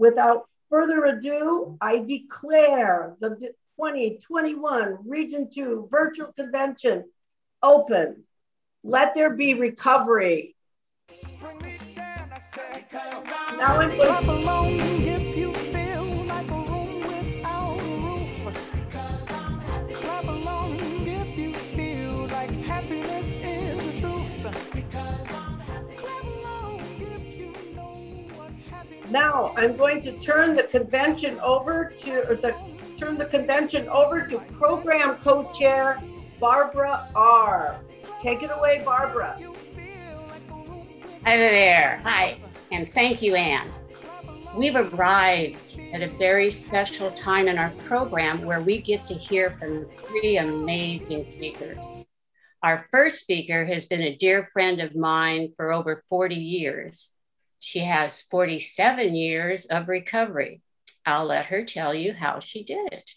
without further ado, I declare the 2021 Region 2 Virtual Convention open. Let there be recovery. Now I'm going Now I'm going to turn the convention over to, the, turn the convention over to program co-chair Barbara R. Take it away, Barbara. Hi there. Hi. And thank you, Anne. We've arrived at a very special time in our program where we get to hear from three amazing speakers. Our first speaker has been a dear friend of mine for over 40 years. She has 47 years of recovery. I'll let her tell you how she did it.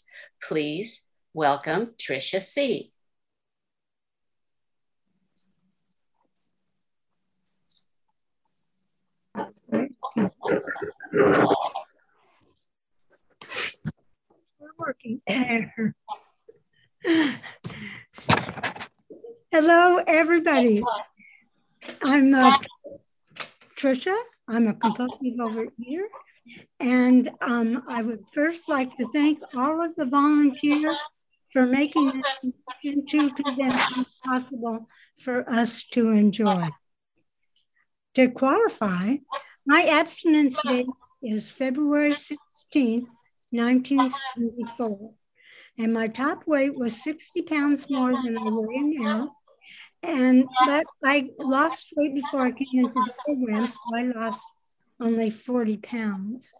Please welcome Tricia C. We're working. Hello, everybody. I'm uh, Tricia. I'm a compulsive overeater. And um, I would first like to thank all of the volunteers for making this into convention possible for us to enjoy. To qualify, my abstinence date is February 16th, 1974. And my top weight was 60 pounds more than I weigh now. And but I lost weight before I came into the program, so I lost only 40 pounds.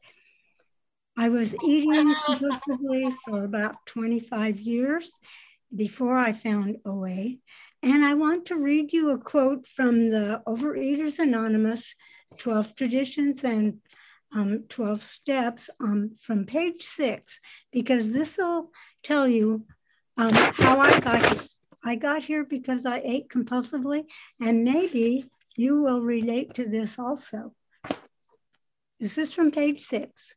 I was eating compulsively for about 25 years before I found OA. And I want to read you a quote from the Overeaters Anonymous 12 Traditions and um, 12 Steps um, from page six, because this will tell you um, how I got here. I got here because I ate compulsively, and maybe you will relate to this also. This is from page six.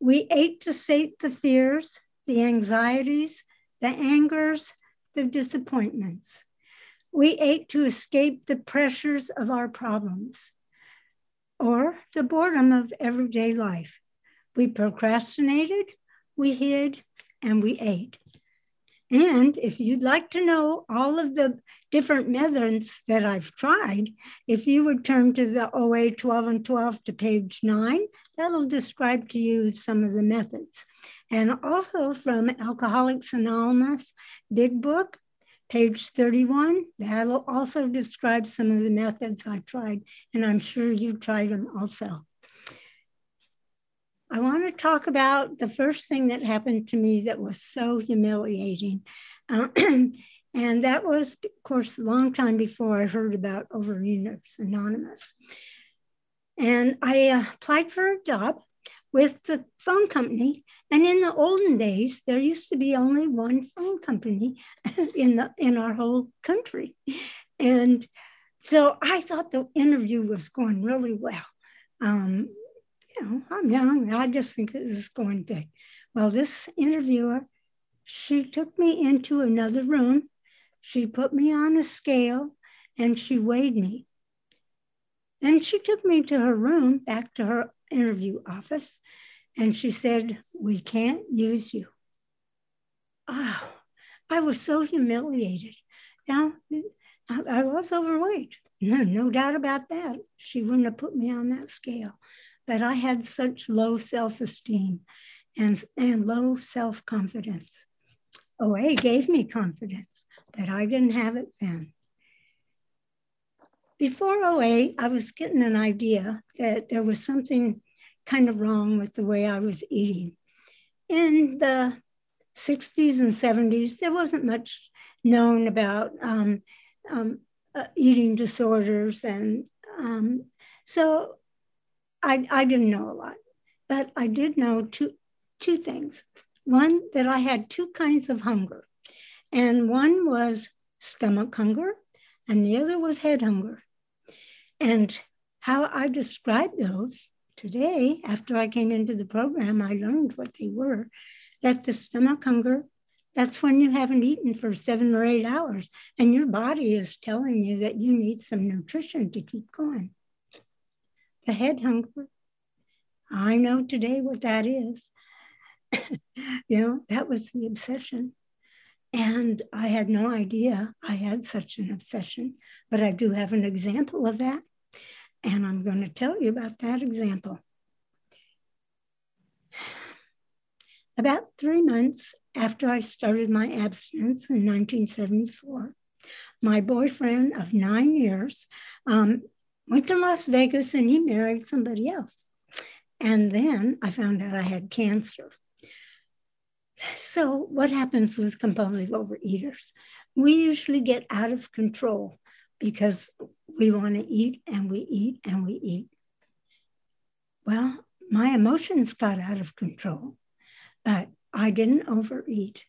We ate to sate the fears, the anxieties, the angers, the disappointments. We ate to escape the pressures of our problems or the boredom of everyday life. We procrastinated, we hid, and we ate. And if you'd like to know all of the different methods that I've tried, if you would turn to the OA 12 and 12 to page nine, that'll describe to you some of the methods. And also from Alcoholics Anonymous Big Book, page 31, that'll also describe some of the methods I tried, and I'm sure you've tried them also. I want to talk about the first thing that happened to me that was so humiliating. Uh, and that was, of course, a long time before I heard about Overeaters Anonymous. And I uh, applied for a job with the phone company. And in the olden days, there used to be only one phone company in the in our whole country. And so I thought the interview was going really well. Um, you know, I'm young. I just think it was going good. Well, this interviewer, she took me into another room. She put me on a scale and she weighed me. Then she took me to her room, back to her interview office, and she said, We can't use you. Oh, I was so humiliated. Now, I, I was overweight. No, no doubt about that. She wouldn't have put me on that scale but I had such low self esteem and, and low self confidence. OA gave me confidence, but I didn't have it then. Before OA, I was getting an idea that there was something kind of wrong with the way I was eating. In the 60s and 70s, there wasn't much known about um, um, uh, eating disorders. And um, so I, I didn't know a lot, but I did know two, two things. One, that I had two kinds of hunger, and one was stomach hunger, and the other was head hunger. And how I described those today, after I came into the program, I learned what they were that the stomach hunger, that's when you haven't eaten for seven or eight hours, and your body is telling you that you need some nutrition to keep going. The head hunger, I know today what that is. you know, that was the obsession. And I had no idea I had such an obsession, but I do have an example of that. And I'm going to tell you about that example. About three months after I started my abstinence in 1974, my boyfriend of nine years um, went to Las Vegas and he married somebody else. And then I found out I had cancer. So, what happens with compulsive overeaters? We usually get out of control because we want to eat and we eat and we eat. Well, my emotions got out of control, but I didn't overeat.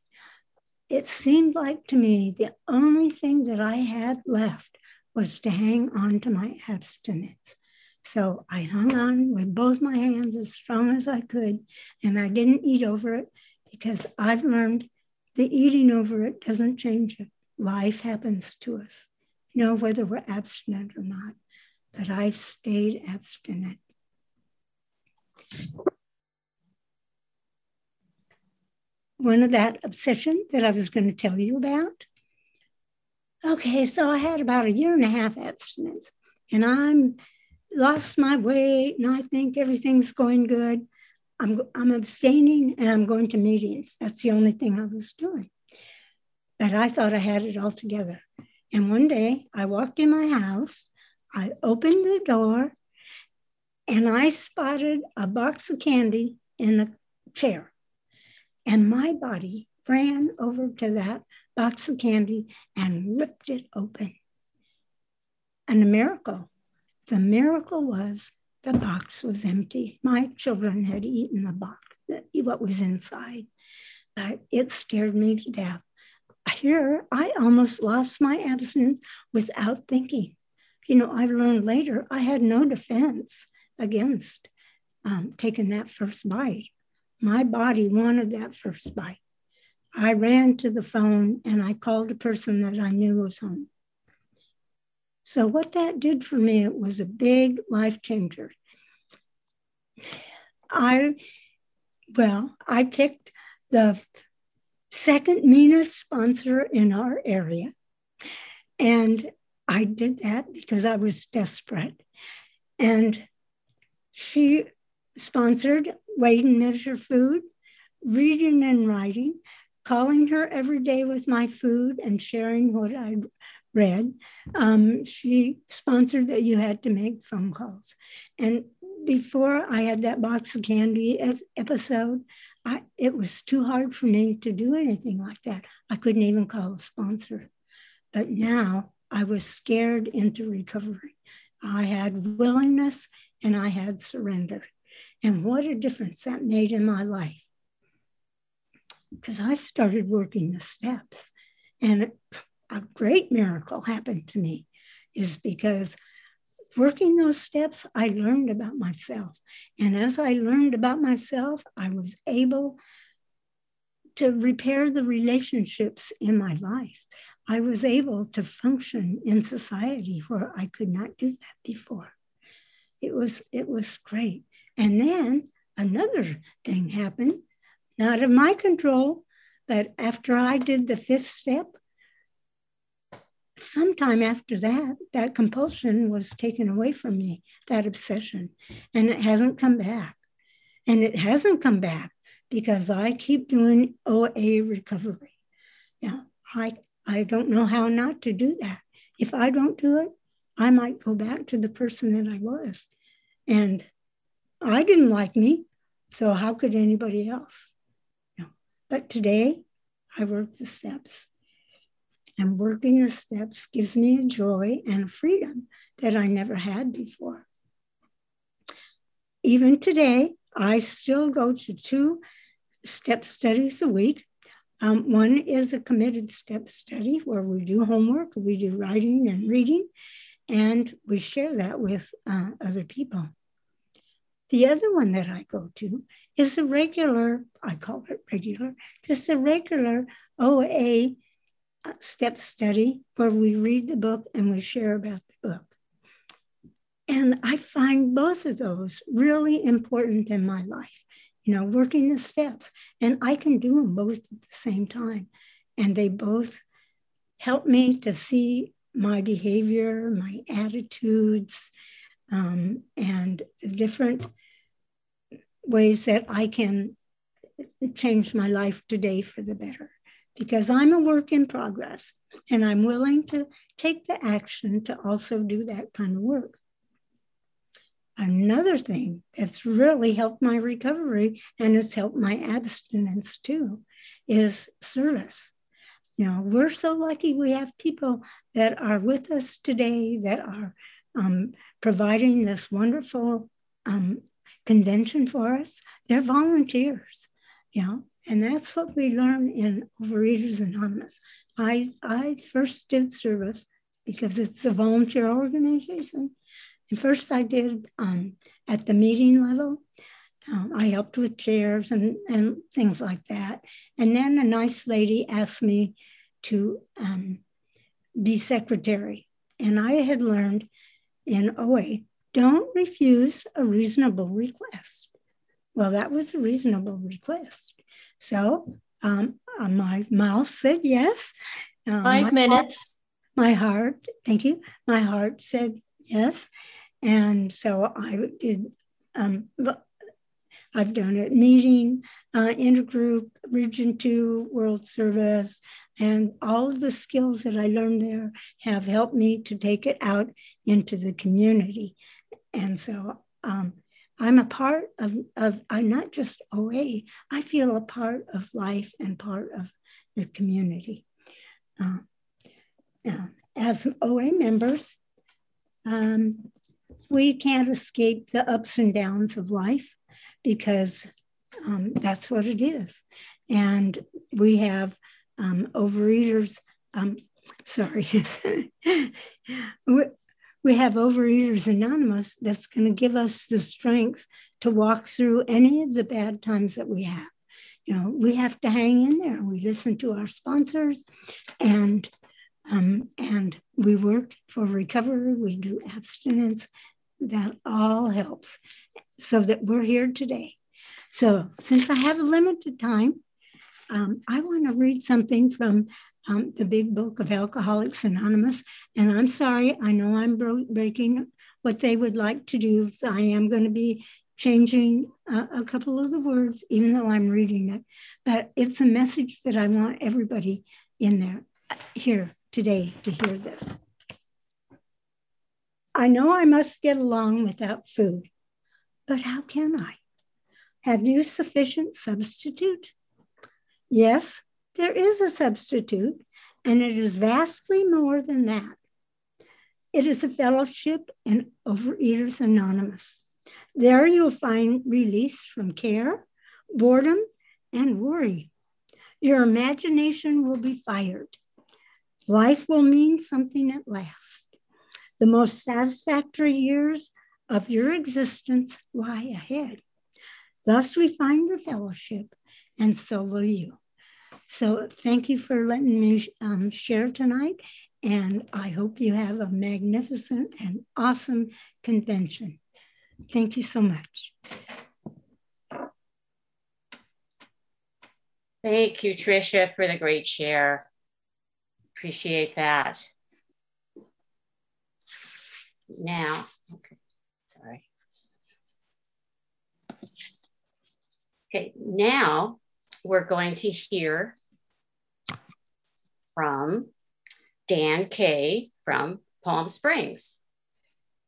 It seemed like to me the only thing that I had left was to hang on to my abstinence. So I hung on with both my hands as strong as I could, and I didn't eat over it because I've learned the eating over it doesn't change it. Life happens to us, you know, whether we're abstinent or not. But I've stayed abstinent. One of that obsession that I was going to tell you about. Okay, so I had about a year and a half abstinence, and I'm lost my weight, and I think everything's going good. I'm, I'm abstaining and I'm going to meetings. That's the only thing I was doing. But I thought I had it all together. And one day I walked in my house, I opened the door, and I spotted a box of candy in a chair. And my body ran over to that box of candy and ripped it open. And a miracle. The miracle was the box was empty. My children had eaten the box, what was inside. But it scared me to death. Here, I almost lost my abstinence without thinking. You know, I learned later I had no defense against um, taking that first bite. My body wanted that first bite. I ran to the phone and I called a person that I knew was home. So, what that did for me, it was a big life changer. I, well, I picked the second meanest sponsor in our area. And I did that because I was desperate. And she sponsored Weigh and Measure Food, reading and writing, calling her every day with my food and sharing what I read. Um, she sponsored that you had to make phone calls. And before I had that box of candy episode, I, it was too hard for me to do anything like that. I couldn't even call a sponsor. But now I was scared into recovery. I had willingness and I had surrender. And what a difference that made in my life. Because I started working the steps. And a great miracle happened to me is because working those steps, I learned about myself. And as I learned about myself, I was able to repair the relationships in my life. I was able to function in society where I could not do that before. It was, it was great. And then another thing happened, not of my control, but after I did the fifth step, sometime after that, that compulsion was taken away from me, that obsession, and it hasn't come back. And it hasn't come back because I keep doing OA recovery. Yeah, I, I don't know how not to do that. If I don't do it, I might go back to the person that I was. And I didn't like me, so how could anybody else? But today, I work the steps and working the steps gives me a joy and a freedom that I never had before. Even today, I still go to two step studies a week. Um, one is a committed step study where we do homework, we do writing and reading, and we share that with uh, other people. The other one that I go to is a regular, I call it regular, just a regular OA uh, step study where we read the book and we share about the book. And I find both of those really important in my life, you know, working the steps. And I can do them both at the same time. And they both help me to see my behavior, my attitudes, um, and the different ways that I can change my life today for the better. Because I'm a work in progress and I'm willing to take the action to also do that kind of work. Another thing that's really helped my recovery and it's helped my abstinence too is service. You know, we're so lucky we have people that are with us today that are um, providing this wonderful um, convention for us. They're volunteers, you know, and that's what we learn in Overeaters Anonymous. I, I first did service because it's a volunteer organization. And first I did um, at the meeting level. Um, I helped with chairs and, and things like that. And then a nice lady asked me to um, be secretary. And I had learned in OA, don't refuse a reasonable request. Well, that was a reasonable request. So um, uh, my mouth said yes. Uh, Five minutes. Heart, my heart, thank you. My heart said yes. And so I did, um, I've done a meeting, uh, intergroup, Region 2, World Service, and all of the skills that I learned there have helped me to take it out into the community. And so um, I'm a part of, of, I'm not just OA, I feel a part of life and part of the community. Uh, uh, as OA members, um, we can't escape the ups and downs of life because um, that's what it is. And we have um, overeaters, um, sorry, we have Overeaters Anonymous that's going to give us the strength to walk through any of the bad times that we have. You know, we have to hang in there. We listen to our sponsors and um, and we work for recovery, we do abstinence, that all helps so that we're here today. So, since I have a limited time, um, I want to read something from um, the big book of Alcoholics Anonymous. And I'm sorry, I know I'm bro- breaking what they would like to do. So I am going to be changing uh, a couple of the words, even though I'm reading it. But it's a message that I want everybody in there here today to hear this. I know I must get along without food, but how can I? Have you sufficient substitute? Yes, there is a substitute, and it is vastly more than that. It is a fellowship in Overeaters Anonymous. There you'll find release from care, boredom, and worry. Your imagination will be fired. Life will mean something at last. The most satisfactory years of your existence lie ahead. Thus, we find the fellowship, and so will you. So, thank you for letting me um, share tonight, and I hope you have a magnificent and awesome convention. Thank you so much. Thank you, Tricia, for the great share. Appreciate that now. Okay, sorry. Okay, now we're going to hear from Dan K. from Palm Springs.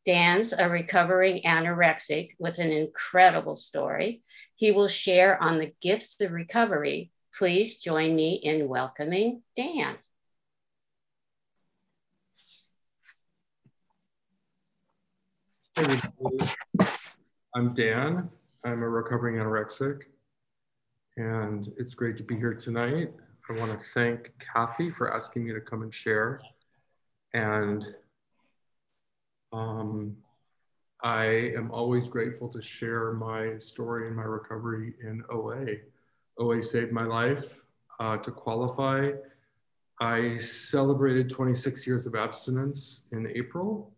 Dan's a recovering anorexic with an incredible story. He will share on the gifts of recovery. Please join me in welcoming Dan. I'm Dan. I'm a recovering anorexic, and it's great to be here tonight. I want to thank Kathy for asking me to come and share. And um, I am always grateful to share my story and my recovery in OA. OA saved my life. Uh, to qualify, I celebrated 26 years of abstinence in April.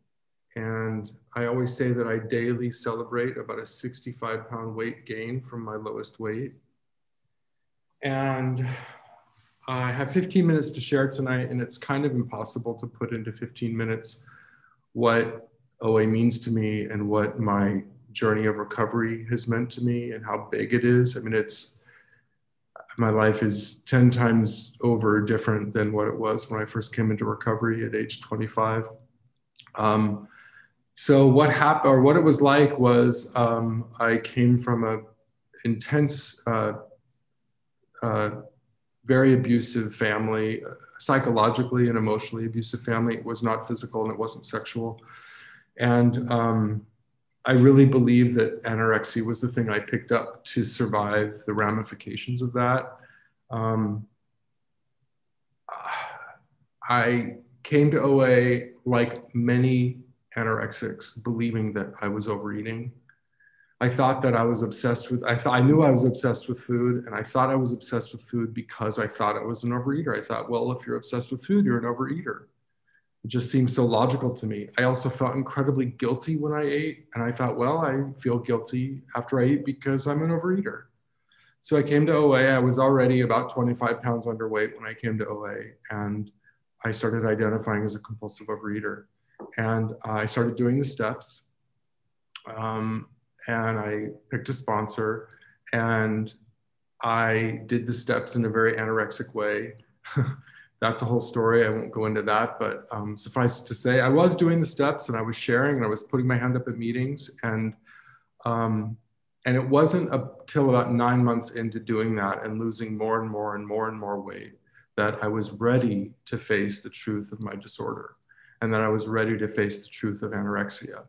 And I always say that I daily celebrate about a 65 pound weight gain from my lowest weight. And I have 15 minutes to share tonight, and it's kind of impossible to put into 15 minutes what OA means to me and what my journey of recovery has meant to me and how big it is. I mean, it's my life is 10 times over different than what it was when I first came into recovery at age 25. Um, so what happened or what it was like was um, I came from a intense, uh, uh, very abusive family, psychologically and emotionally abusive family. It was not physical and it wasn't sexual. And um, I really believe that anorexia was the thing I picked up to survive the ramifications of that. Um, I came to OA like many anorexics, believing that I was overeating. I thought that I was obsessed with, I I knew I was obsessed with food, and I thought I was obsessed with food because I thought I was an overeater. I thought, well, if you're obsessed with food, you're an overeater. It just seemed so logical to me. I also felt incredibly guilty when I ate. And I thought, well, I feel guilty after I eat because I'm an overeater. So I came to OA. I was already about 25 pounds underweight when I came to OA. And I started identifying as a compulsive overeater. And uh, I started doing the steps. Um, and I picked a sponsor. And I did the steps in a very anorexic way. that's a whole story. I won't go into that, but um, suffice it to say, I was doing the steps and I was sharing and I was putting my hand up at meetings and um, and it wasn't until about nine months into doing that and losing more and more and more and more weight that I was ready to face the truth of my disorder and that I was ready to face the truth of anorexia.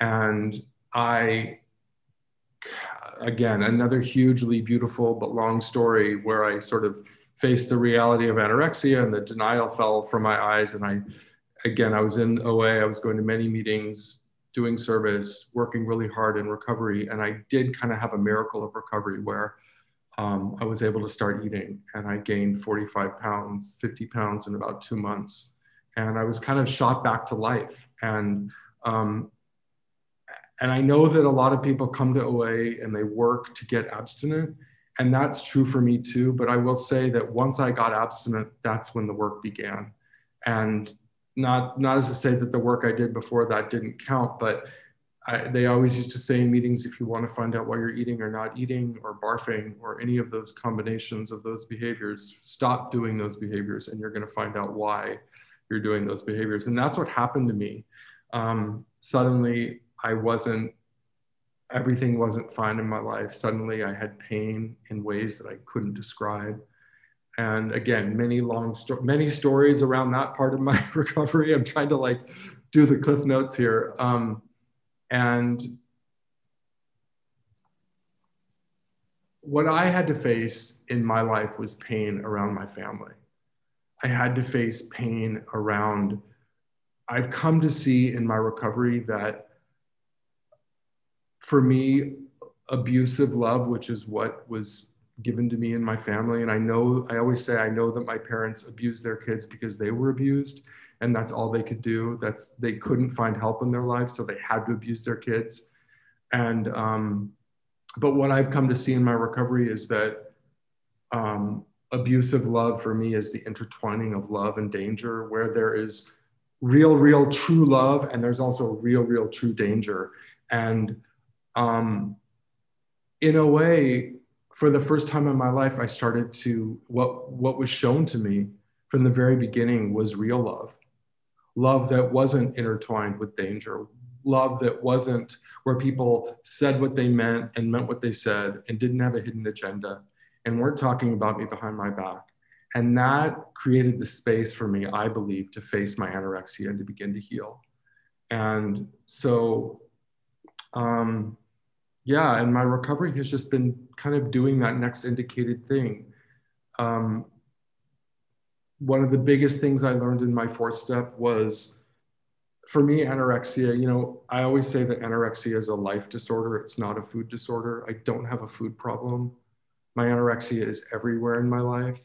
And I, again, another hugely beautiful but long story where I sort of faced the reality of anorexia and the denial fell from my eyes. And I, again, I was in OA, I was going to many meetings, doing service, working really hard in recovery. And I did kind of have a miracle of recovery where um, I was able to start eating and I gained 45 pounds, 50 pounds in about two months. And I was kind of shot back to life. And um, and I know that a lot of people come to OA and they work to get abstinent and that's true for me too. But I will say that once I got abstinent, that's when the work began. And not not as to say that the work I did before that didn't count, but I, they always used to say in meetings, if you want to find out why you're eating or not eating or barfing or any of those combinations of those behaviors, stop doing those behaviors and you're going to find out why you're doing those behaviors. And that's what happened to me. Um, suddenly, I wasn't everything wasn't fine in my life. Suddenly I had pain in ways that I couldn't describe. And again, many long sto- many stories around that part of my recovery. I'm trying to like do the cliff notes here. Um, and what I had to face in my life was pain around my family. I had to face pain around, I've come to see in my recovery that for me, abusive love, which is what was given to me and my family. And I know, I always say, I know that my parents abused their kids because they were abused and that's all they could do. That's, they couldn't find help in their lives. So they had to abuse their kids. And, um, but what I've come to see in my recovery is that um, abusive love for me is the intertwining of love and danger, where there is real, real, true love, and there's also real, real, true danger. And um, in a way, for the first time in my life, I started to what what was shown to me from the very beginning was real love, love that wasn't intertwined with danger, love that wasn't where people said what they meant and meant what they said and didn't have a hidden agenda and weren't talking about me behind my back. And that created the space for me, I believe, to face my anorexia and to begin to heal. And so um, yeah, and my recovery has just been kind of doing that next indicated thing. Um, one of the biggest things I learned in my fourth step was for me, anorexia, you know, I always say that anorexia is a life disorder. It's not a food disorder. I don't have a food problem. My anorexia is everywhere in my life.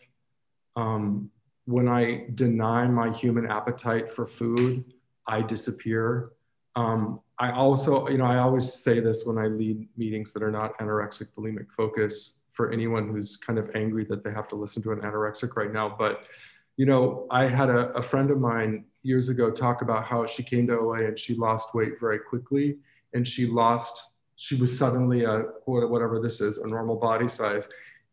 Um, when I deny my human appetite for food, I disappear. Um, I also, you know, I always say this when I lead meetings that are not anorexic bulimic focus for anyone who's kind of angry that they have to listen to an anorexic right now. But, you know, I had a, a friend of mine years ago talk about how she came to OA and she lost weight very quickly and she lost, she was suddenly a, whatever this is, a normal body size.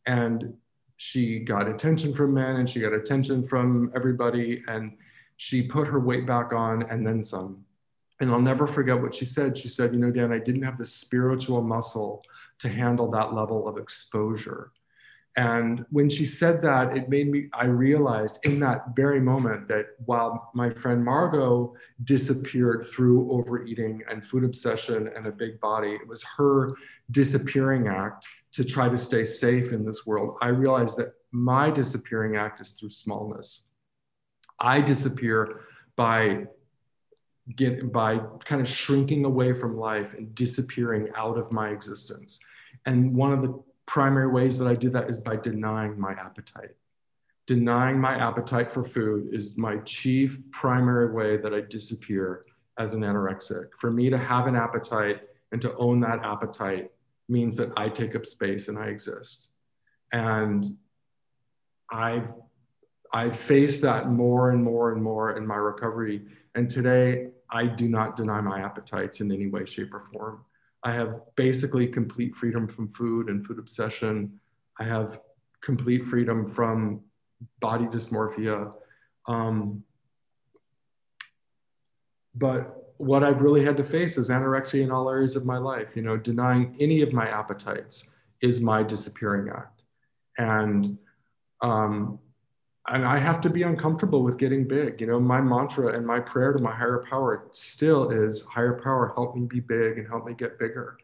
And she got attention from men and she got attention from everybody. And she put her weight back on and then some and I'll never forget what she said. She said, You know, Dan, I didn't have the spiritual muscle to handle that level of exposure. And when she said that, it made me, I realized in that very moment that while my friend Margot disappeared through overeating and food obsession and a big body, it was her disappearing act to try to stay safe in this world. I realized that my disappearing act is through smallness. I disappear by get by kind of shrinking away from life and disappearing out of my existence. And one of the primary ways that I do that is by denying my appetite. Denying my appetite for food is my chief primary way that I disappear as an anorexic. For me to have an appetite and to own that appetite means that I take up space and I exist. And I've I've faced that more and more and more in my recovery. And today, I do not deny my appetites in any way, shape, or form. I have basically complete freedom from food and food obsession. I have complete freedom from body dysmorphia. Um, but what I've really had to face is anorexia in all areas of my life. You know, denying any of my appetites is my disappearing act. And um, and I have to be uncomfortable with getting big. You know, my mantra and my prayer to my higher power still is higher power, help me be big and help me get bigger.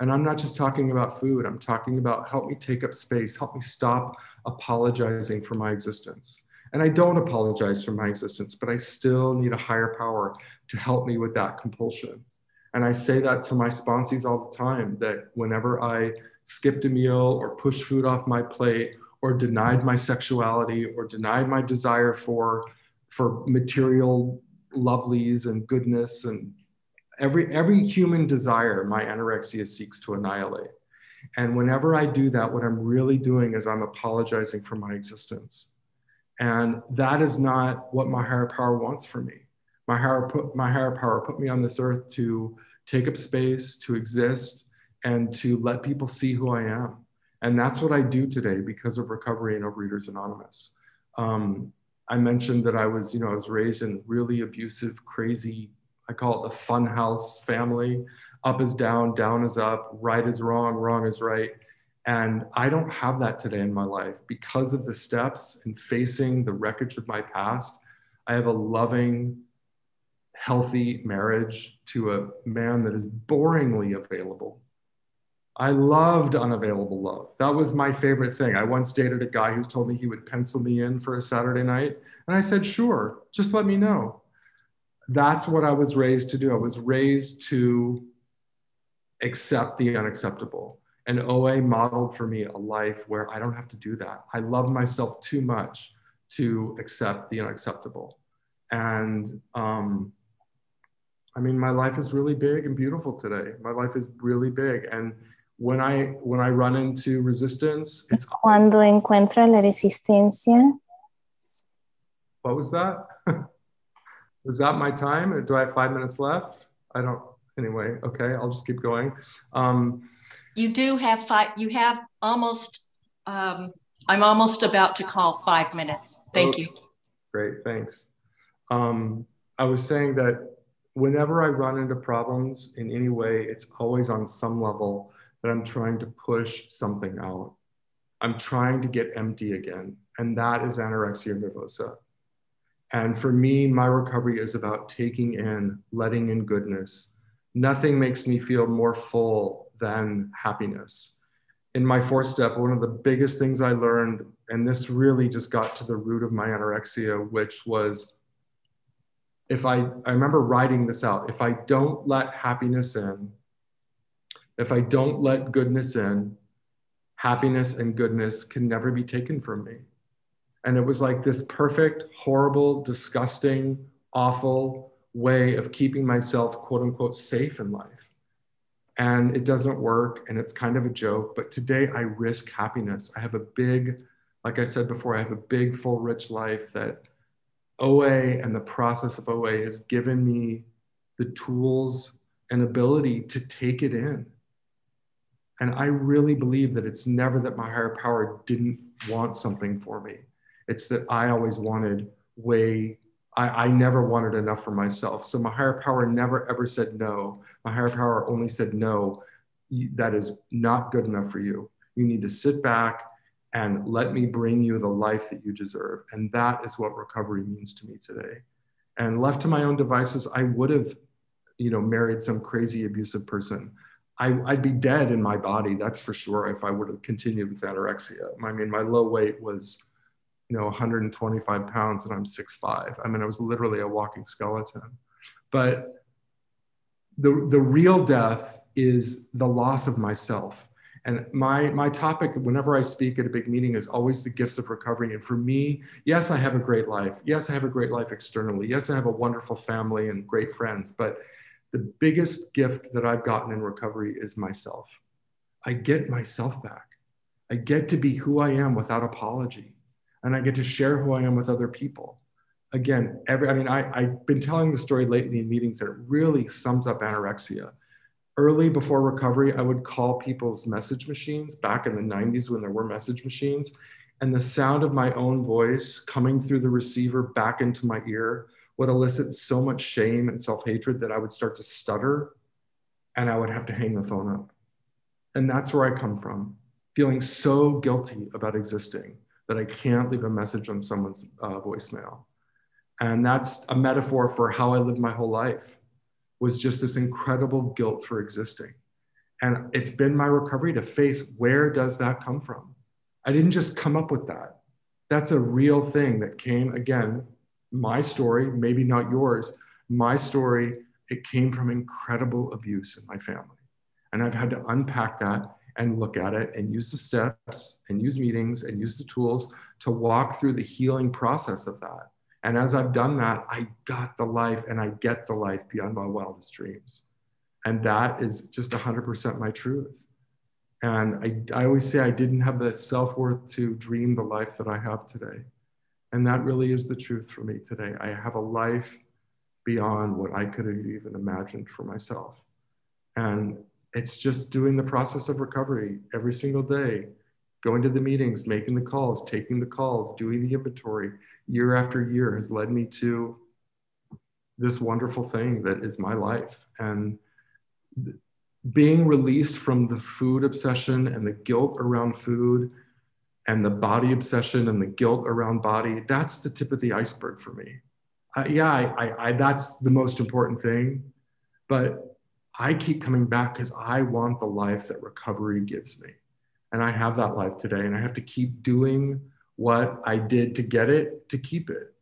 And I'm not just talking about food, I'm talking about help me take up space, help me stop apologizing for my existence. And I don't apologize for my existence, but I still need a higher power to help me with that compulsion. And I say that to my sponsees all the time that whenever I skipped a meal or pushed food off my plate or denied my sexuality or denied my desire for for material lovelies and goodness and every every human desire my anorexia seeks to annihilate. And whenever i do that what i'm really doing is i'm apologizing for my existence. And that is not what my higher power wants for me. My higher put my higher power put me on this earth to take up space to exist and to let people see who i am and that's what I do today because of recovery and Overeaters Anonymous. Um, I mentioned that I was, you know, I was raised in really abusive, crazy, I call it the fun house family. Up is down, down is up, right is wrong, wrong is right. And I don't have that today in my life because of the steps and facing the wreckage of my past. I have a loving, healthy marriage to a man that is boringly available I loved unavailable love. That was my favorite thing. I once dated a guy who told me he would pencil me in for a Saturday night. And I said, sure, just let me know. That's what I was raised to do. I was raised to accept the unacceptable. And OA modeled for me a life where I don't have to do that. I love myself too much to accept the unacceptable. And um, I mean, my life is really big and beautiful today. My life is really big. And when I when I run into resistance, it's cuando encuentra la resistencia. What was that? was that my time? Do I have five minutes left? I don't. Anyway, okay, I'll just keep going. Um, you do have five. You have almost. Um, I'm almost about to call five minutes. Thank you. Great, thanks. Um, I was saying that whenever I run into problems in any way, it's always on some level that I'm trying to push something out. I'm trying to get empty again. And that is anorexia nervosa. And for me, my recovery is about taking in, letting in goodness. Nothing makes me feel more full than happiness. In my fourth step, one of the biggest things I learned, and this really just got to the root of my anorexia, which was if I, I remember writing this out, if I don't let happiness in, if I don't let goodness in, happiness and goodness can never be taken from me. And it was like this perfect, horrible, disgusting, awful way of keeping myself, quote unquote, safe in life. And it doesn't work and it's kind of a joke. But today I risk happiness. I have a big, like I said before, I have a big, full, rich life that OA and the process of OA has given me the tools and ability to take it in. And I really believe that it's never that my higher power didn't want something for me. It's that I always wanted way, I, I never wanted enough for myself. So my higher power never ever said no. My higher power only said no, that is not good enough for you. You need to sit back and let me bring you the life that you deserve. And that is what recovery means to me today. And left to my own devices, I would have, you know, married some crazy abusive person. I, would be dead in my body, that's for sure, if I would have continued with anorexia. I mean, my low weight was, you know, 125 pounds and I'm 6'5. I mean, I was literally a walking skeleton. But the, the real death is the loss of myself and my my topic, whenever I speak at a big meeting, is always the gifts of recovery. And for me, yes, I have a great life. Yes, I have a great life externally. Yes, I have a wonderful family and great friends. But the biggest gift that I've gotten in recovery is myself. I get myself back. I get to be who I am without apology. And I get to share who I am with other people. Again, every I mean, I, I've been telling the story lately in meetings that it really sums up anorexia early before recovery, I would call people's message machines back in the 90s when there were message machines. And the sound of my own voice coming through the receiver back into my ear would elicit so much shame and self hatred that I would start to stutter and I would have to hang the phone up. And that's where I come from, feeling so guilty about existing that I can't leave a message on someone's uh, voicemail. And that's a metaphor for how I lived my whole life was just this incredible guilt for existing. And it's been my recovery to face where does that come from? I didn't just come up with that. That's a real thing that came again, my story, maybe not yours. My story, it came from incredible abuse in my family. And I've had to unpack that and look at it and use the steps and use meetings and use the tools to walk through the healing process of that. And as I've done that, I got the life and I get the life beyond my wildest dreams. And that is just 100% my truth. And I, I always say I didn't have the self worth to dream the life that I have today. And that really is the truth for me today. I have a life beyond what I could have even imagined for myself. And it's just doing the process of recovery every single day, going to the meetings, making the calls, taking the calls, doing the inventory, year after year has led me to this wonderful thing that is my life. And being released from the food obsession and the guilt around food and the body obsession and the guilt around body, that's the tip of the iceberg for me. Uh, yeah, I, I, I, that's the most important thing. But I keep coming back because I want the life that recovery gives me. And I have that life today. And I have to keep doing what I did to get it to keep it.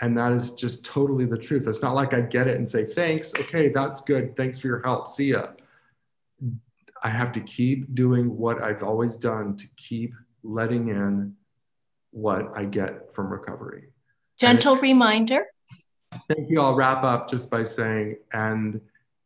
And that is just totally the truth. It's not like I get it and say, thanks, okay, that's good. Thanks for your help. See ya. I have to keep doing what I've always done to keep letting in what I get from recovery. Gentle reminder. Thank you. I'll wrap up just by saying, and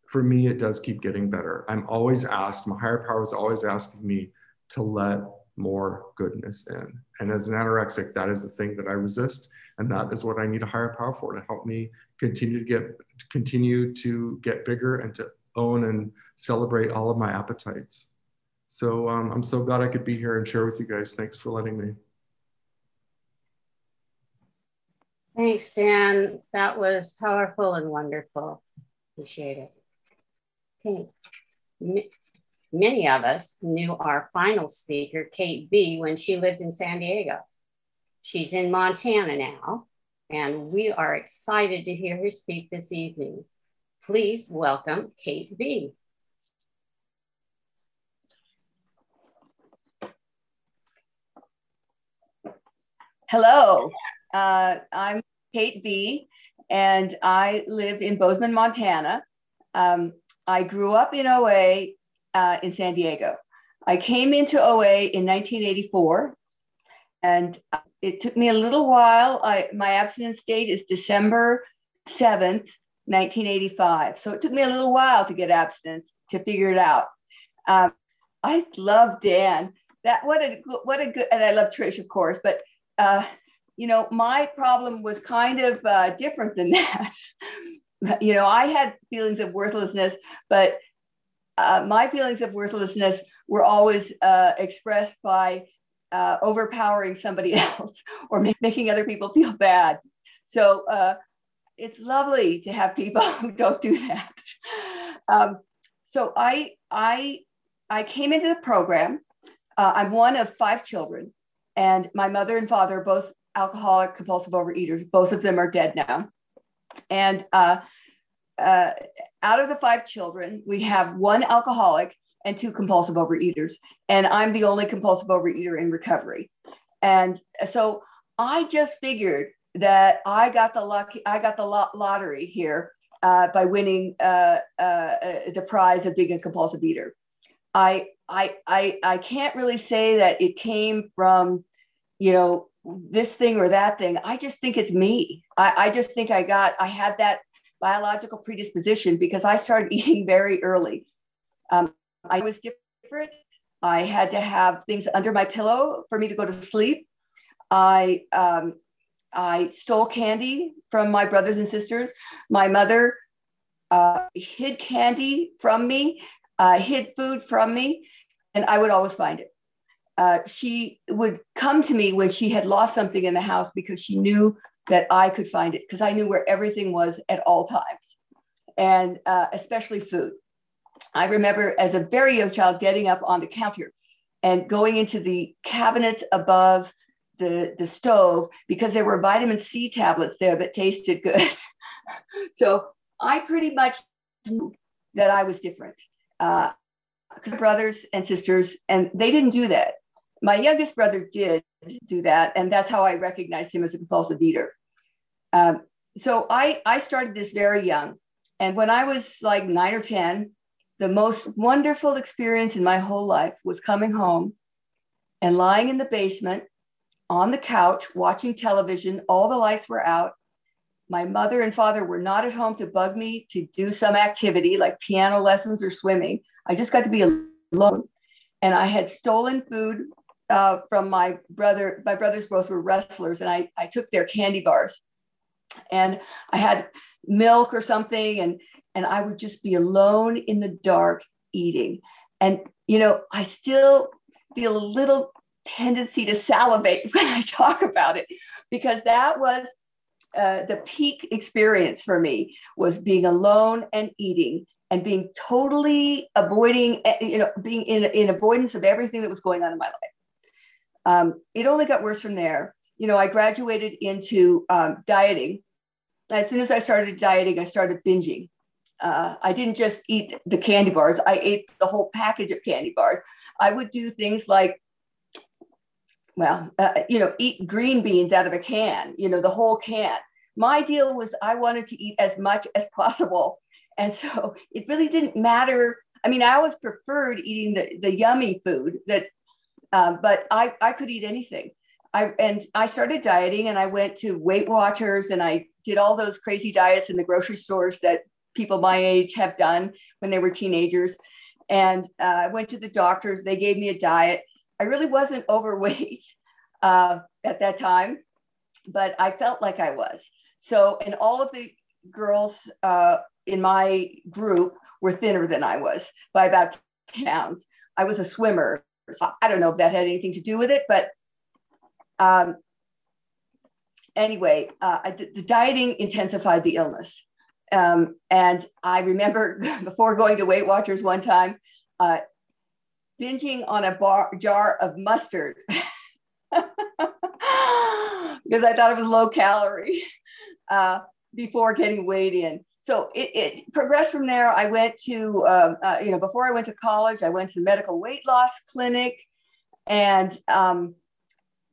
for me, it does keep getting better. I'm always asked, my higher power is always asking me to let more goodness in. And as an anorexic, that is the thing that I resist. And that is what I need a higher power for to help me continue to get continue to get bigger and to own and celebrate all of my appetites. So um, I'm so glad I could be here and share with you guys. Thanks for letting me. Thanks, Dan. That was powerful and wonderful. Appreciate it. Okay many of us knew our final speaker, Kate B., when she lived in San Diego. She's in Montana now, and we are excited to hear her speak this evening. Please welcome Kate B. Hello, uh, I'm Kate B. and I live in Bozeman, Montana. Um, I grew up in OA uh, in San Diego. I came into OA in 1984, and it took me a little while. I, my abstinence date is December 7th, 1985. So it took me a little while to get abstinence to figure it out. Um, I love Dan. That what a what a good and I love Trish, of course, but uh, you know my problem was kind of uh, different than that. you know, I had feelings of worthlessness, but uh, my feelings of worthlessness were always uh, expressed by uh, overpowering somebody else or making other people feel bad. So uh, it's lovely to have people who don't do that. Um, so I I I came into the program. Uh, I'm one of five children, and my mother and father both alcoholic compulsive overeaters. Both of them are dead now, and uh, uh, out of the five children, we have one alcoholic and two compulsive overeaters, and I'm the only compulsive overeater in recovery. And so I just figured that I got the lucky, I got the lot- lottery here uh, by winning uh, uh, uh, the prize of being a compulsive eater. I, I, I, I can't really say that it came from, you know, this thing or that thing. I just think it's me. I, I just think I got, I had that biological predisposition because I started eating very early. Um, I was different. I had to have things under my pillow for me to go to sleep. I um, I stole candy from my brothers and sisters. My mother uh, hid candy from me, uh, hid food from me, and I would always find it. Uh, she would come to me when she had lost something in the house because she knew that I could find it because I knew where everything was at all times, and uh, especially food. I remember as a very young child getting up on the counter and going into the cabinets above the, the stove because there were vitamin C tablets there that tasted good. so I pretty much knew that I was different. Uh, brothers and sisters, and they didn't do that. My youngest brother did do that, and that's how I recognized him as a compulsive eater. Um, so I, I started this very young. And when I was like nine or 10, the most wonderful experience in my whole life was coming home and lying in the basement on the couch watching television. All the lights were out. My mother and father were not at home to bug me to do some activity like piano lessons or swimming. I just got to be alone. And I had stolen food uh, from my brother. My brothers both were wrestlers, and I, I took their candy bars. And I had milk or something, and, and I would just be alone in the dark eating. And, you know, I still feel a little tendency to salivate when I talk about it because that was uh, the peak experience for me was being alone and eating and being totally avoiding, eh, you know, being in, in avoidance of everything that was going on in my life. Um, it only got worse from there. You know, I graduated into um, dieting. As soon as I started dieting, I started binging. Uh, I didn't just eat the candy bars, I ate the whole package of candy bars. I would do things like well, uh, you know, eat green beans out of a can, you know, the whole can. My deal was I wanted to eat as much as possible. And so it really didn't matter. I mean, I always preferred eating the, the yummy food that, um, but I, I could eat anything. I, and I started dieting and I went to Weight Watchers and I did all those crazy diets in the grocery stores that people my age have done when they were teenagers. And uh, I went to the doctors, they gave me a diet I really wasn't overweight uh, at that time, but I felt like I was. So, and all of the girls uh, in my group were thinner than I was by about 10 pounds. I was a swimmer. I don't know if that had anything to do with it, but um, anyway, uh, I, the dieting intensified the illness. Um, and I remember before going to Weight Watchers one time, uh, binging on a bar, jar of mustard because I thought it was low calorie uh, before getting weighed in. So it, it, progressed from there. I went to, um, uh, you know, before I went to college, I went to the medical weight loss clinic. And um,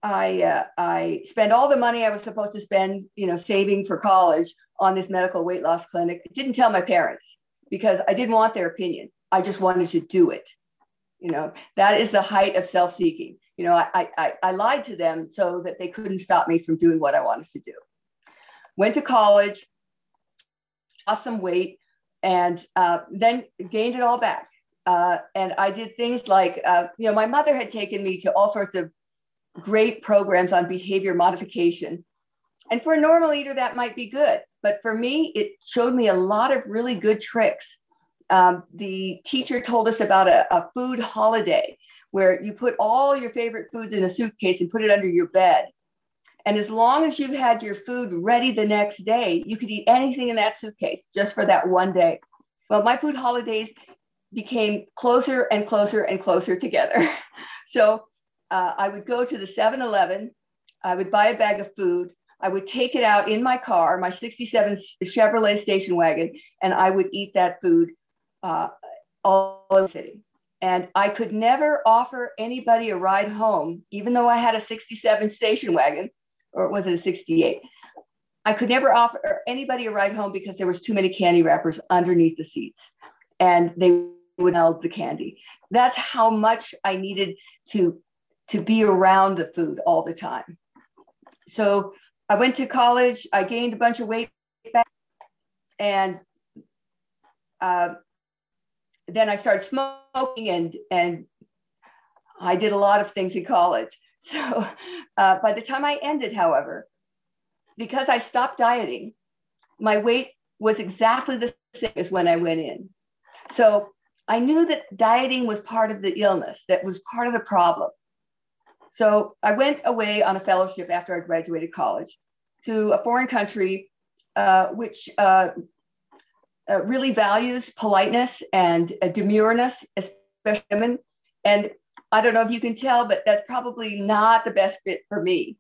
I uh, I spent all the money I was supposed to spend, you know, saving for college on this medical weight loss clinic. I didn't tell my parents because I didn't want their opinion. I just wanted to do it. You know, that is the height of self-seeking. You know, I, I, I lied to them so that they couldn't stop me from doing what I wanted to do. Went to college, lost some weight, and uh, then gained it all back. Uh, and I did things like, uh, you know, my mother had taken me to all sorts of great programs on behavior modification. And for a normal eater, that might be good. But for me, it showed me a lot of really good tricks. Um, the teacher told us about a, a food holiday where you put all your favorite foods in a suitcase and put it under your bed. And as long as you've had your food ready the next day, you could eat anything in that suitcase just for that one day. Well, my food holidays became closer and closer and closer together. so uh, I would go to the 7 Eleven, I would buy a bag of food, I would take it out in my car, my 67 Chevrolet station wagon, and I would eat that food uh, all over the city. And I could never offer anybody a ride home, even though I had a 67 station wagon, or was it a 68? I could never offer anybody a ride home because there was too many candy wrappers underneath the seats, and they would melt the candy. That's how much I needed to to be around the food all the time. So I went to college. I gained a bunch of weight back, and uh, then I started smoking, and and I did a lot of things in college. So uh, by the time I ended, however, because I stopped dieting, my weight was exactly the same as when I went in. So I knew that dieting was part of the illness, that was part of the problem. So I went away on a fellowship after I graduated college to a foreign country, uh, which uh, uh, really values politeness and demureness, especially women. And I don't know if you can tell, but that's probably not the best fit for me.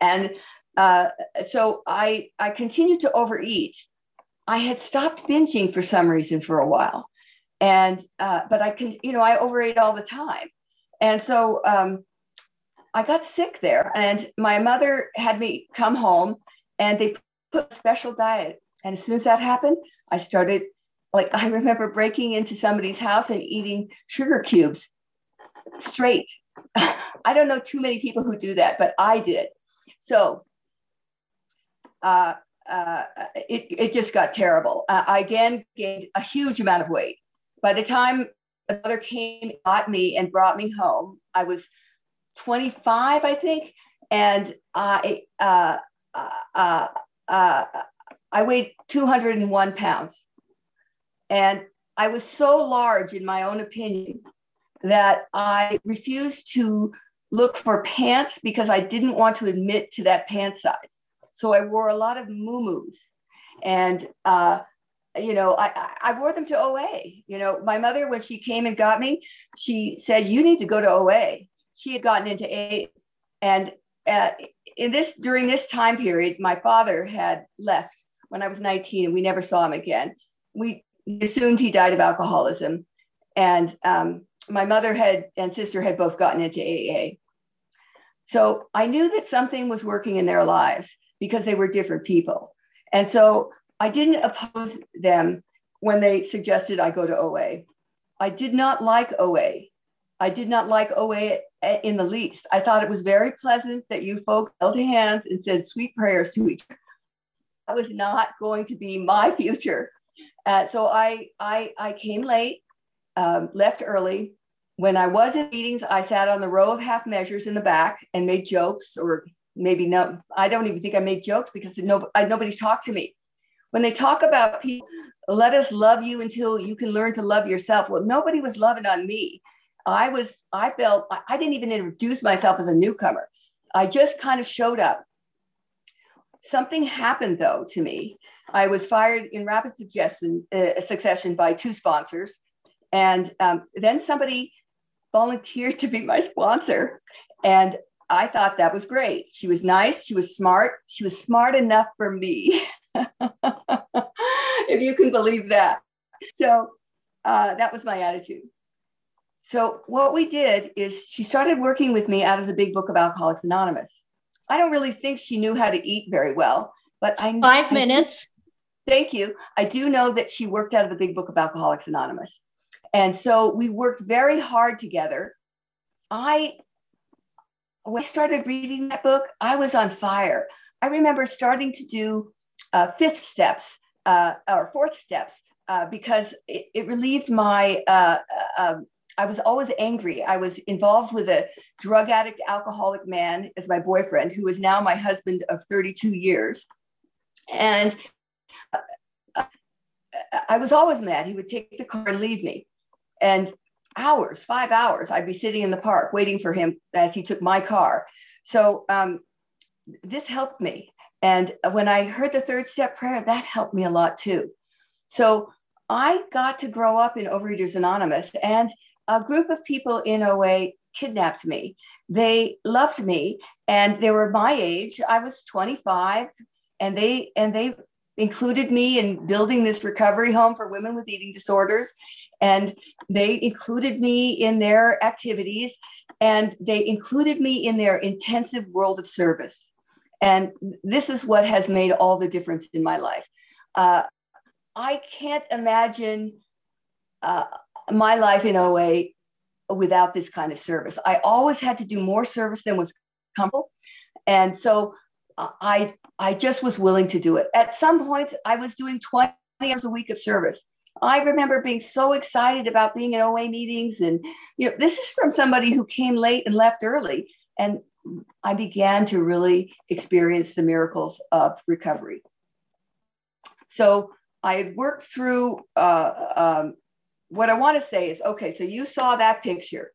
And uh, so I, I continued to overeat. I had stopped binging for some reason for a while. And, uh, but I can, you know, I overate all the time. And so um, I got sick there, and my mother had me come home, and they put a special diet. And as soon as that happened, I started like I remember breaking into somebody's house and eating sugar cubes straight. I don't know too many people who do that, but I did. So uh, uh, it, it just got terrible. Uh, I again gained a huge amount of weight. By the time the mother came, got me, and brought me home, I was 25, I think, and I uh, uh, uh, uh, I weighed 201 pounds, and I was so large in my own opinion that I refused to look for pants because I didn't want to admit to that pant size. So I wore a lot of muumuus, and uh, you know, I, I wore them to OA. You know, my mother, when she came and got me, she said, You need to go to OA she had gotten into A, and uh, in this during this time period, my father had left when I was 19, and we never saw him again. We assumed he died of alcoholism, and um, my mother had and sister had both gotten into AA. So I knew that something was working in their lives because they were different people, and so I didn't oppose them when they suggested I go to OA. I did not like OA. I did not like OA in the least. I thought it was very pleasant that you folks held hands and said sweet prayers to each other. That was not going to be my future. Uh, so I, I, I came late, um, left early. When I was in meetings, I sat on the row of half measures in the back and made jokes, or maybe no, I don't even think I made jokes because no, I, nobody talked to me. When they talk about people, let us love you until you can learn to love yourself. Well, nobody was loving on me. I was, I felt, I didn't even introduce myself as a newcomer. I just kind of showed up. Something happened though to me. I was fired in rapid uh, succession by two sponsors. And um, then somebody volunteered to be my sponsor. And I thought that was great. She was nice. She was smart. She was smart enough for me, if you can believe that. So uh, that was my attitude. So what we did is she started working with me out of the big book of Alcoholics Anonymous. I don't really think she knew how to eat very well, but I Five I, minutes. Thank you. I do know that she worked out of the big book of Alcoholics Anonymous. And so we worked very hard together. I when I started reading that book, I was on fire. I remember starting to do uh, fifth steps uh, or fourth steps uh, because it, it, relieved my. Uh, uh, um, I was always angry. I was involved with a drug addict, alcoholic man as my boyfriend, who is now my husband of 32 years. And uh, I was always mad. He would take the car and leave me. And hours, five hours, I'd be sitting in the park waiting for him as he took my car. So um, this helped me. And when I heard the third step prayer, that helped me a lot too. So I got to grow up in Overeaters Anonymous, and a group of people in OA kidnapped me. They loved me, and they were my age. I was 25, and they and they included me in building this recovery home for women with eating disorders. And they included me in their activities and they included me in their intensive world of service. And this is what has made all the difference in my life. Uh, I can't imagine uh, my life in OA without this kind of service. I always had to do more service than was comfortable. And so I I just was willing to do it. At some points, I was doing 20 hours a week of service. I remember being so excited about being in OA meetings. And, you know, this is from somebody who came late and left early. And I began to really experience the miracles of recovery. So I worked through uh, um, what I want to say is okay, so you saw that picture.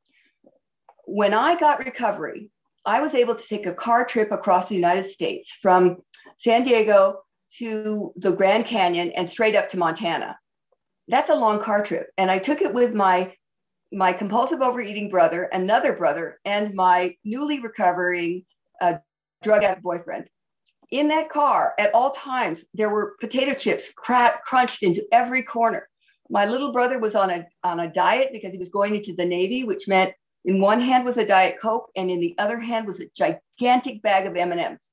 When I got recovery, I was able to take a car trip across the United States from San Diego to the Grand Canyon and straight up to Montana. That's a long car trip. And I took it with my my compulsive overeating brother, another brother, and my newly recovering uh, drug addict boyfriend. In that car, at all times, there were potato chips cr- crunched into every corner. My little brother was on a, on a diet because he was going into the Navy, which meant in one hand was a Diet Coke, and in the other hand was a gigantic bag of M&Ms.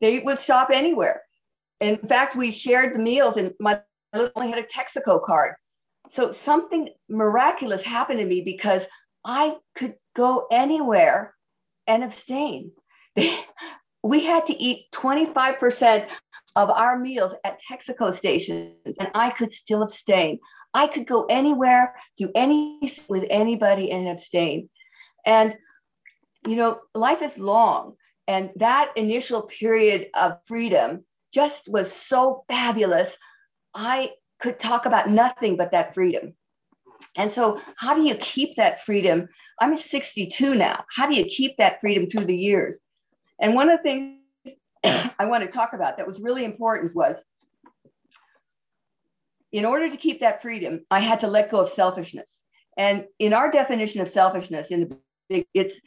They would stop anywhere. In fact, we shared the meals, and my little only had a Texaco card. So something miraculous happened to me because I could go anywhere and abstain. we had to eat 25% of our meals at Texaco stations, and I could still abstain. I could go anywhere, do anything with anybody and abstain. And, you know, life is long. And that initial period of freedom just was so fabulous. I could talk about nothing but that freedom. And so, how do you keep that freedom? I'm 62 now. How do you keep that freedom through the years? And one of the things I want to talk about that was really important was in order to keep that freedom, I had to let go of selfishness. And in our definition of selfishness, in the big, it's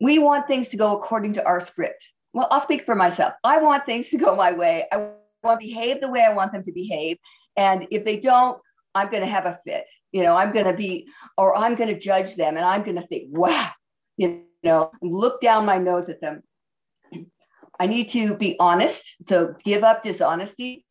we want things to go according to our script. Well, I'll speak for myself. I want things to go my way. I want to behave the way I want them to behave. And if they don't, I'm going to have a fit. You know, I'm going to be, or I'm going to judge them and I'm going to think, wow, you know, look down my nose at them. I need to be honest, to give up dishonesty.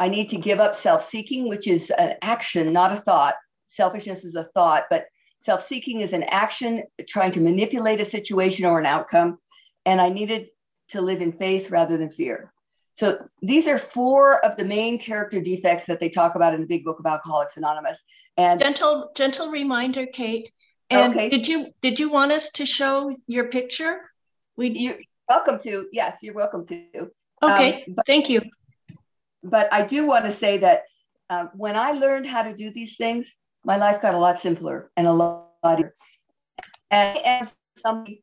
I need to give up self seeking, which is an action, not a thought. Selfishness is a thought, but self seeking is an action trying to manipulate a situation or an outcome. And I needed to live in faith rather than fear. So these are four of the main character defects that they talk about in the big book of Alcoholics Anonymous. And gentle, gentle reminder, Kate. And okay. did you did you want us to show your picture? We you welcome to. Yes, you're welcome to. Okay, um, but, thank you but I do want to say that um, when I learned how to do these things, my life got a lot simpler and a lot easier. And I am somebody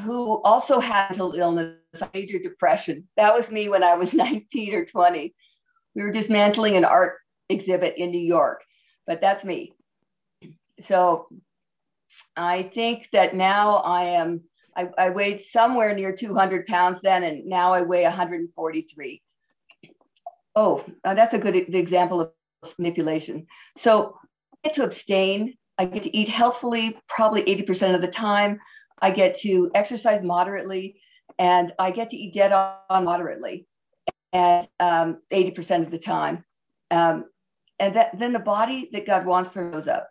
who also had mental illness, major depression. That was me when I was 19 or 20. We were dismantling an art exhibit in New York, but that's me. So I think that now I am, I, I weighed somewhere near 200 pounds then, and now I weigh 143. Oh, uh, that's a good example of manipulation. So I get to abstain, I get to eat healthfully probably 80% of the time. I get to exercise moderately and I get to eat dead on moderately and um, 80% of the time. Um, and that, then the body that God wants for me up.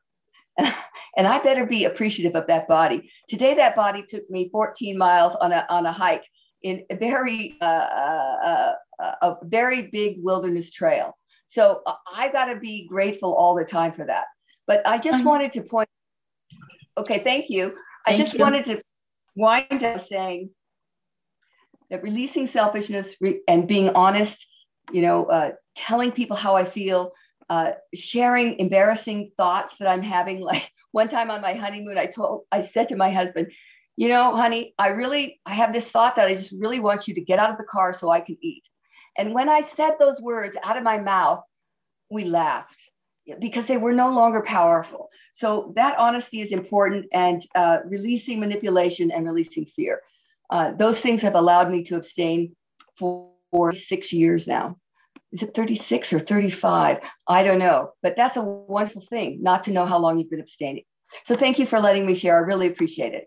and I better be appreciative of that body. Today, that body took me 14 miles on a, on a hike in a very, uh, uh, uh, a very big wilderness trail. So uh, I got to be grateful all the time for that. But I just wanted to point. Okay, thank you. I just you. wanted to wind up saying that releasing selfishness and being honest, you know, uh, telling people how I feel, uh, sharing embarrassing thoughts that I'm having. Like one time on my honeymoon, I told, I said to my husband, you know, honey, I really, I have this thought that I just really want you to get out of the car so I can eat. And when I said those words out of my mouth, we laughed because they were no longer powerful. So that honesty is important and uh, releasing manipulation and releasing fear. Uh, those things have allowed me to abstain for, for six years now. Is it 36 or 35? I don't know, but that's a wonderful thing not to know how long you've been abstaining. So thank you for letting me share. I really appreciate it.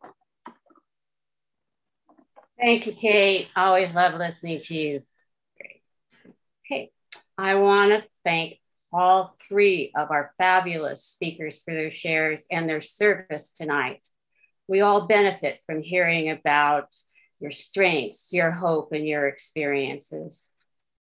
Thank you, Kate. Always love listening to you. Great. Okay, I want to thank all three of our fabulous speakers for their shares and their service tonight. We all benefit from hearing about your strengths, your hope, and your experiences.